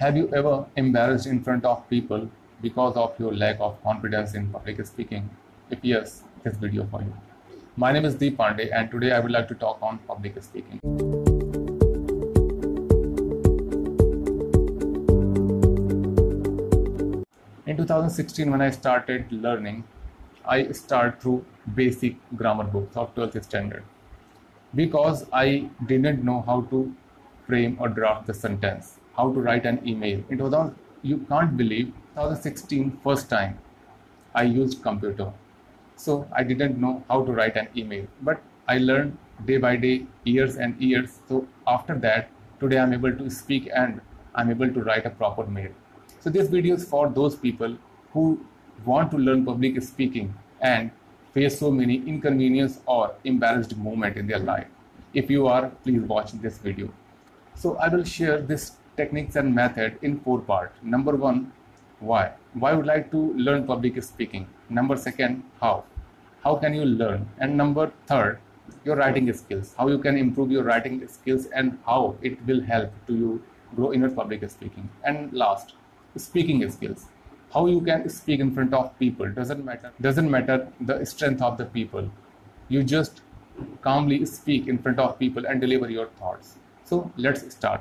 Have you ever embarrassed in front of people because of your lack of confidence in public speaking? If yes, this video for you. My name is Deep Pandey and today I would like to talk on public speaking. In 2016 when I started learning, I started through basic grammar books of 12th standard because I didn't know how to frame or draft the sentence, how to write an email. It was all, you can't believe 2016 first time I used computer. So I didn't know how to write an email, but I learned day by day, years and years. So after that, today I'm able to speak and I'm able to write a proper mail. So this video is for those people who want to learn public speaking and face so many inconvenience or embarrassed moment in their life. If you are, please watch this video. So I will share this techniques and method in four parts. Number one, why? Why would like to learn public speaking? Number second, how? How can you learn? And number third, your writing skills. How you can improve your writing skills and how it will help to you grow in your public speaking. And last, speaking skills how you can speak in front of people doesn't matter doesn't matter the strength of the people you just calmly speak in front of people and deliver your thoughts so let's start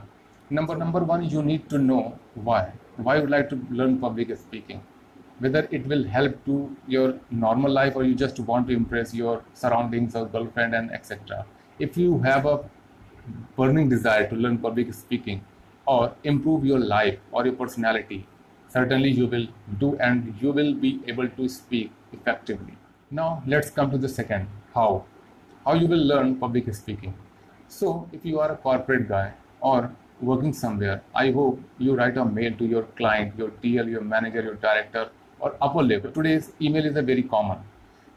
number number one you need to know why why you like to learn public speaking whether it will help to your normal life or you just want to impress your surroundings or girlfriend and etc if you have a burning desire to learn public speaking or improve your life or your personality certainly you will do and you will be able to speak effectively. Now let's come to the second, how. How you will learn public speaking. So if you are a corporate guy or working somewhere, I hope you write a mail to your client, your TL, your manager, your director or upper level. Today's email is a very common.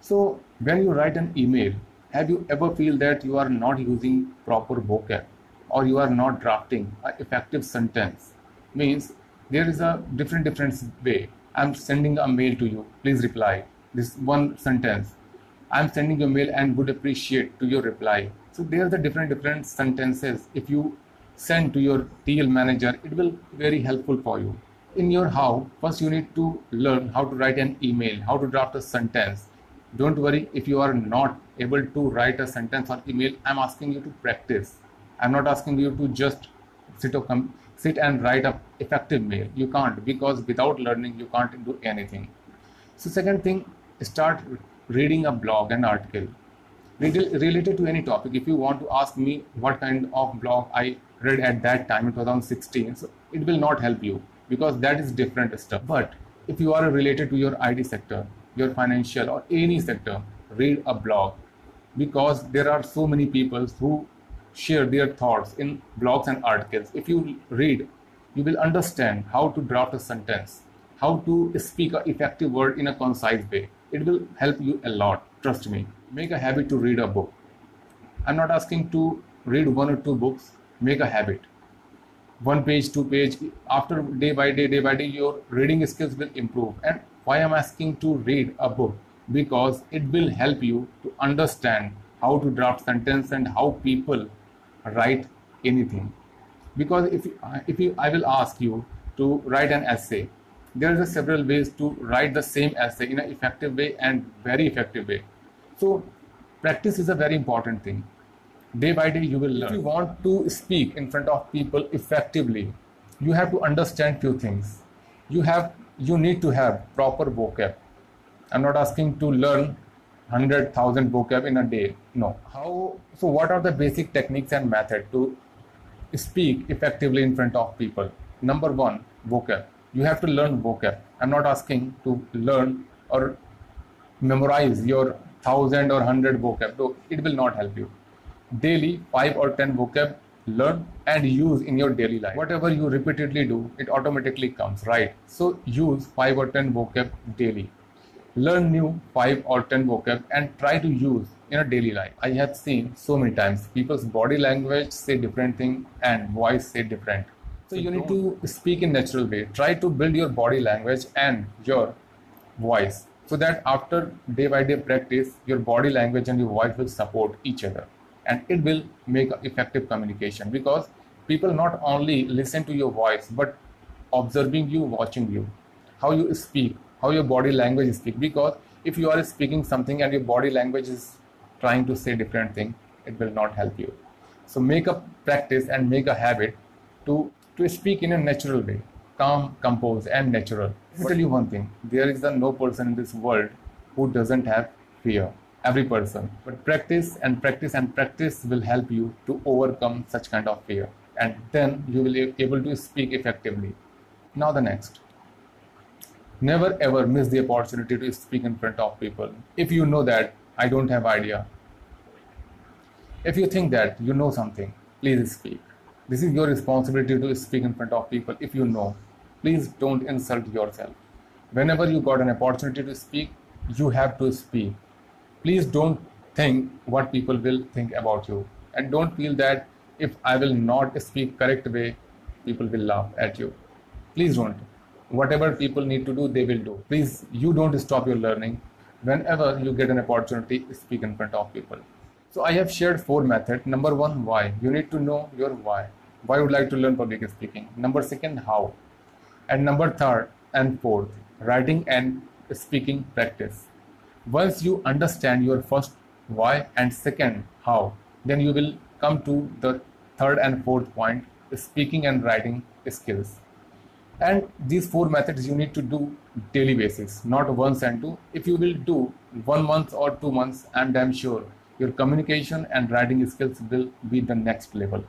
So when you write an email, have you ever feel that you are not using proper vocab or you are not drafting an effective sentence? Means there is a different different way i'm sending a mail to you please reply this one sentence i'm sending a mail and would appreciate to your reply so there are the different different sentences if you send to your tl manager it will be very helpful for you. In your how first you need to learn how to write an email how to draft a sentence. Don't worry if you are not able to write a sentence or email i'm asking you to practice. I'm not asking you to just sit or come sit and write a effective mail. You can't because without learning you can't do anything. So second thing start reading a blog and article. Related to any topic if you want to ask me what kind of blog i read at that time in 2016 so it will not help you because that is different stuff but if you are related to your IT sector your financial or any sector read a blog because there are so many people who share their thoughts in blogs and articles. If you read, you will understand how to draft a sentence, how to speak an effective word in a concise way. It will help you a lot, trust me. Make a habit to read a book. I'm not asking to read one or two books, make a habit. One page, two page, after day by day, day by day, your reading skills will improve. And why I'm asking to read a book? Because it will help you to understand how to draft sentence and how people write anything because if if you I will ask you to write an essay there are several ways to write the same essay in an effective way and very effective way so practice is a very important thing day by day you will learn if you want to speak in front of people effectively you have to understand few things you have you need to have proper vocab i'm not asking to learn 100,000 vocab in a day. No. How? So what are the basic techniques and method to speak effectively in front of people? Number one, vocab. You have to learn vocab. I'm not asking to learn or memorize your thousand or hundred vocab. So it will not help you. Daily, five or ten vocab learn and use in your daily life. Whatever you repeatedly do, it automatically comes, right? So use five or ten vocab daily learn new 5 or 10 vocab and try to use in a daily life. I have seen so many times people's body language say different thing and voice say different. So you need to speak in natural way. Try to build your body language and your voice so that after day by day practice, your body language and your voice will support each other and it will make effective communication because people not only listen to your voice but observing you, watching you, how you speak, how your body language speak. Because if you are speaking something and your body language is trying to say different thing, it will not help you. So make a practice and make a habit to to speak in a natural way, calm, composed, and natural. Let me tell you one thing: there is a no person in this world who doesn't have fear. Every person, but practice and practice and practice will help you to overcome such kind of fear, and then you will be able to speak effectively. Now the next. Never ever miss the opportunity to speak in front of people. If you know that I don't have idea, if you think that you know something, please speak. This is your responsibility to speak in front of people. If you know, please don't insult yourself. Whenever you got an opportunity to speak, you have to speak. Please don't think what people will think about you. And don't feel that if I will not speak correct way, people will laugh at you. Please don't. Whatever people need to do, they will do. Please, you don't stop your learning. Whenever you get an opportunity, speak in front of people. So I have shared four methods. Number one, why. You need to know your why. Why you would like to learn public speaking. Number second, how. And number third and fourth, writing and speaking practice. Once you understand your first why and second how, then you will come to the third and fourth point, speaking and writing skills. And these four methods you need to do daily basis, not once and two. If you will do one month or two months, and I'm sure your communication and writing skills will be the next level.